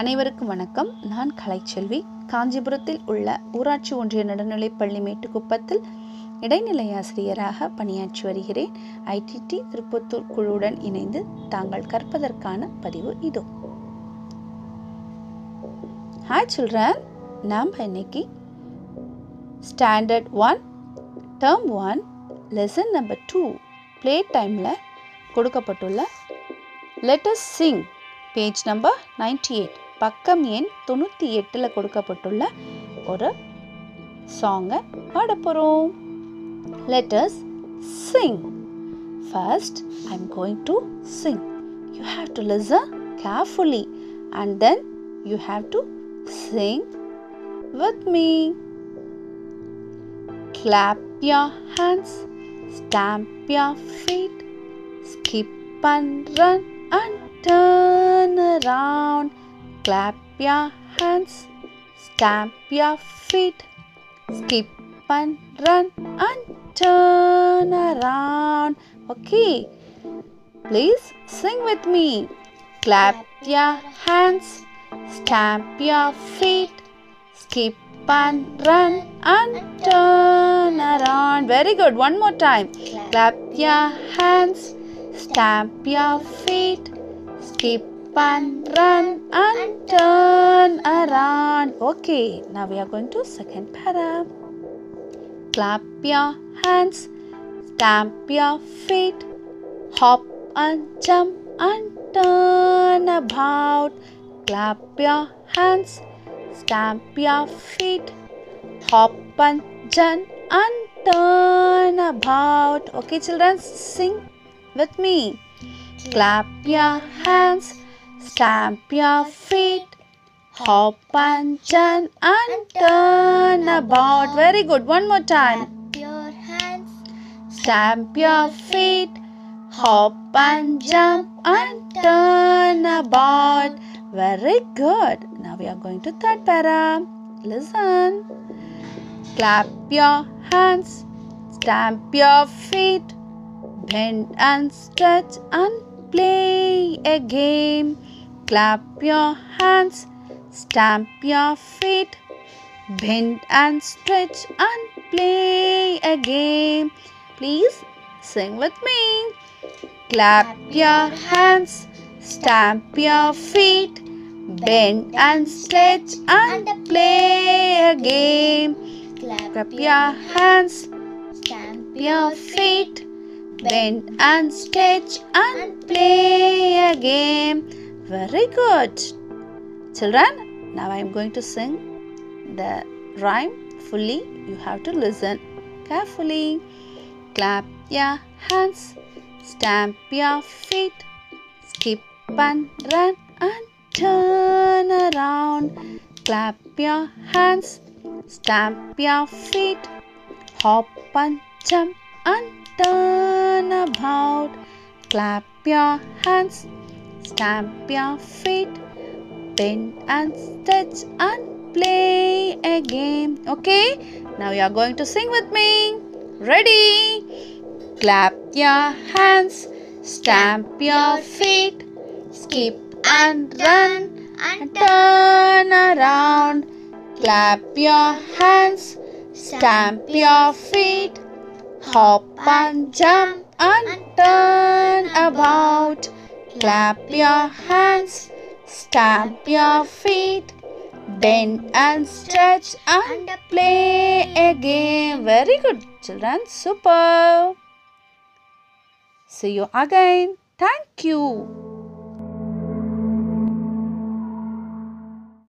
அனைவருக்கும் வணக்கம். நான் கலைச்செல்வி. காஞ்சிபுரத்தில் உள்ள ஊராட்சி ஒன்றிய நடுநிலைப்பள்ளி மேட்டுக்குப்பத்தில் இடைநிலை ஆசிரியராக பணியாற்றி வருகிறேன். ஐடிடி திருப்பத்தூர் குழுவுடன் இணைந்து தாங்கள் கற்பதற்கான பதிவு இதோ. ஹாய் சில்ட்ரன் நாம் இன்னைக்கு standard one term one lesson number two play டைமில் கொடுக்கப்பட்டுள்ள let's sing page number ninety eight பக்கம் எண் தொண்ணூற்றி எட்டில் கொடுக்கப்பட்டுள்ள ஒரு சாங்கை பாட போகிறோம் let's sing first I am going to sing you have to listen carefully and then you have to sing with me. Clap your hands, stamp your feet, skip and run and turn around. Clap your hands, stamp your feet, skip and run and turn around. Okay, please sing with me. Clap your hands, stamp your feet, skip and run and turn around. Very good. One more time. Clap your hands, stamp your feet, skip and run and turn around. Okay, now we are going to second para. Clap your hands, stamp your feet, hop and jump and turn about. Clap your hands, stamp your feet, hop and jump and turn about. Okay, children, sing with me. Clap your hands, stamp your feet, hop and jump and turn about. Very good. One more time. Clap your hands, Stamp your feet, hop and jump and turn about. Very good. Now we are going to third para. Listen. Clap your hands, stamp your feet, bend and stretch and play a game. Clap your hands, stamp your feet, bend and stretch and play a game. Please sing with me. Clap your hands, stamp your feet, bend and stretch and play a game. Clap your hands, stamp your feet, bend and stretch and play a game. Very good. Children, now I am going to sing the rhyme fully. You have to listen carefully. Clap your hands, stamp your feet, skip and run and turn around. Clap your hands, stamp your feet, hop and jump and turn about. Clap your hands, stamp your feet, bend and stretch and play a game. Okay, now you are going to sing with me. Ready? Clap your hands, stamp your feet, skip and run and turn around. Clap your hands, stamp your feet, hop and jump and turn about. Clap your hands, stamp your feet, bend and stretch and play again. Very good, children. Super. See you again. Thank you.